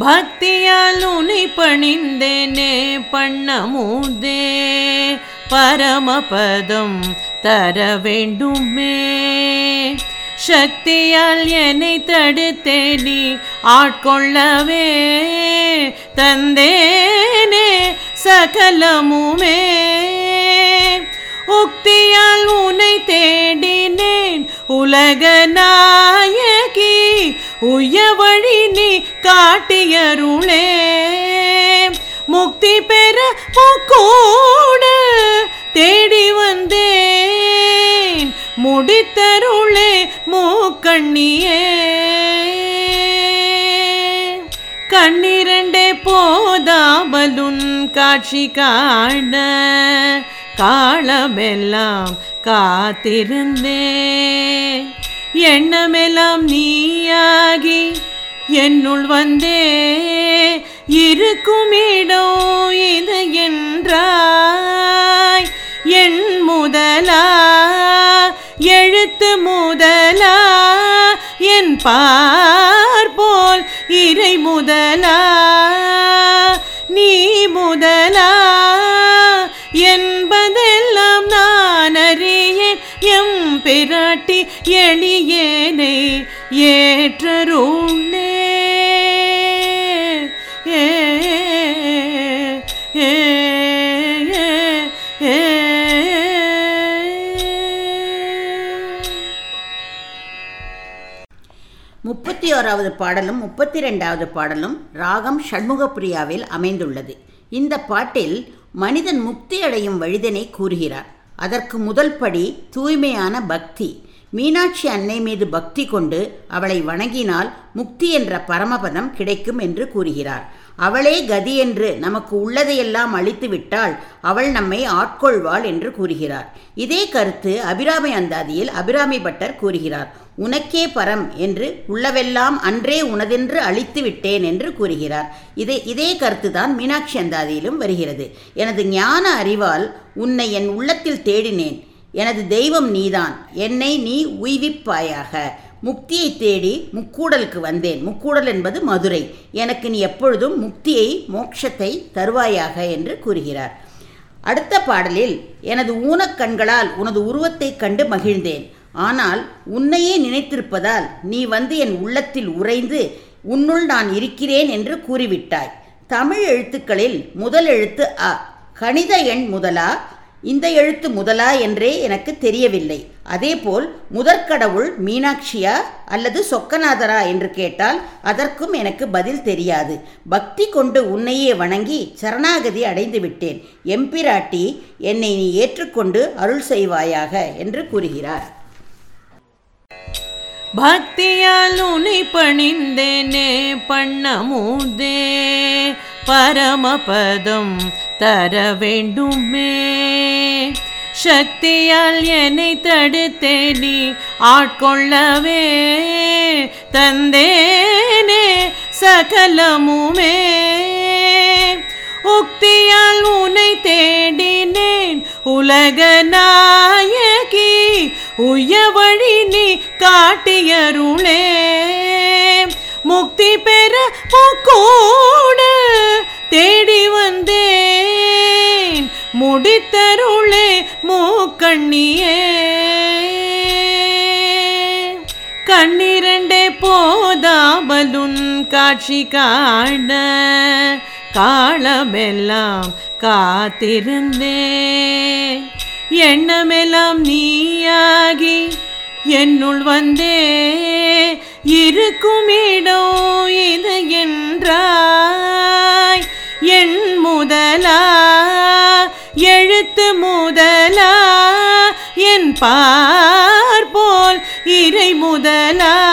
பக்தியால் உனை பணிந்தேனே பண்ணமுதே பரமபதம் தர வேண்டுமே. சக்தியால் என்னை தடுத்தே நீ ஆட்கொள்ளவே தந்தேனே சகலமுமே. உக்தியால் உனை தேடினேன் உலகனா உய வழி நீ காட்டியருளே முக்தி பெற கூட தேடி வந்தேன். முடித்தருளே மூக்கண்ணியே. கண்ணிரண்டே போதாமலுன் காட்சி காண. காலமெல்லாம் காத்திருந்தேன். எண்ணமெல்லாம் நீயாகி என்னுள் வந்தே இருக்குமிடோ இது என்றாய். என் முதலா எழுத்து முதலா என் பா எம் எளியேனை ஏற்றருண்ணே. முப்பத்தி ஓராவது பாடலும் முப்பத்தி ரெண்டாவது பாடலும் ராகம் ஷண்முகப்பிரியாவில் அமைந்துள்ளது. இந்த பாட்டில் மனிதன் முக்தி அடையும் வழிதனை கூறுகிறார். அதற்கு முதல் படி தூய்மையான பக்தி. மீனாட்சி அன்னை மீது பக்தி கொண்டு அவளை வணங்கினால் முக்தி என்ற பரமபதம் கிடைக்கும் என்று கூறுகிறார். அவளே கதி என்று நமக்கு உள்ளதையெல்லாம் அழித்து விட்டால் அவள் நம்மை ஆட்கொள்வாள் என்று கூறுகிறார். இதே கருத்து அபிராமி அந்தாதியில் அபிராமி பட்டர் கூறுகிறார். உனக்கே பரம் என்று உள்ளவெல்லாம் அன்றே உனதென்று அழித்து விட்டேன் என்று கூறுகிறார். இதே இதே கருத்துதான் மீனாட்சி அந்தாதியிலும் வருகிறது. எனது ஞான அறிவால் உன்னை என் உள்ளத்தில் தேடினேன். எனது தெய்வம் நீதான். என்னை நீ உய்விப்பாயாக. முக்தியை தேடி முக்கூடலுக்கு வந்தேன். முக்கூடல் என்பது மதுரை. எனக்கு நீ எப்பொழுதும் முக்தியை மோட்சத்தை தருவாயாக என்று கூறுகிறார். அடுத்த பாடலில் எனது ஊனக்கண்களால் உனது உருவத்தைக் கண்டு மகிழ்ந்தேன். ஆனால் உன்னையே நினைத்திருப்பதால் நீ வந்து என் உள்ளத்தில் உறைந்து உன்னுள் நான் இருக்கிறேன் என்று கூறிவிட்டாய். தமிழ் எழுத்துக்களில் முதல் எழுத்து அ கணித எண் முதலா? இந்த எழுத்து முதலா என்றே எனக்கு தெரியவில்லை. அதேபோல் முதற்கடவுள் மீனாட்சியா அல்லது சொக்கநாதரா என்று கேட்டால் அதற்கும் எனக்கு பதில் தெரியாது. பக்தி கொண்டு உன்னையே வணங்கி சரணாகதி அடைந்து விட்டேன். எம்பிராட்டி என்னை நீ ஏற்றுக்கொண்டு அருள் செய்வாயாக என்று கூறுகிறார். பக்தியால் உனை பணிந்தேனே பண்ணமுதே. பரமபதம் தர வேண்டுமே. சக்தியால் என்னை தடுத்தே நீ ஆட்கொள்ளவே. தந்தேனே சகலமுமே. உக்தியால் உனை தேடினேன் உலக நாயகி உய வழி நீ காட்டியருளே முக்தி பெற கூட தேடி வந்தேன். முடித்தருளே மூக்கண்ணியே. கண்ணிரண்டே போதாமலுன் காட்சி காண. காலமெல்லாம் காத்திருந்தேன். எண்ணமெல்லாம் நீயாகி என்னுள் வந்தே இருக்குமிடோ இது என்றாய். என் முதலா எழுத்து முதலா என் பார்போல் இறை முதலா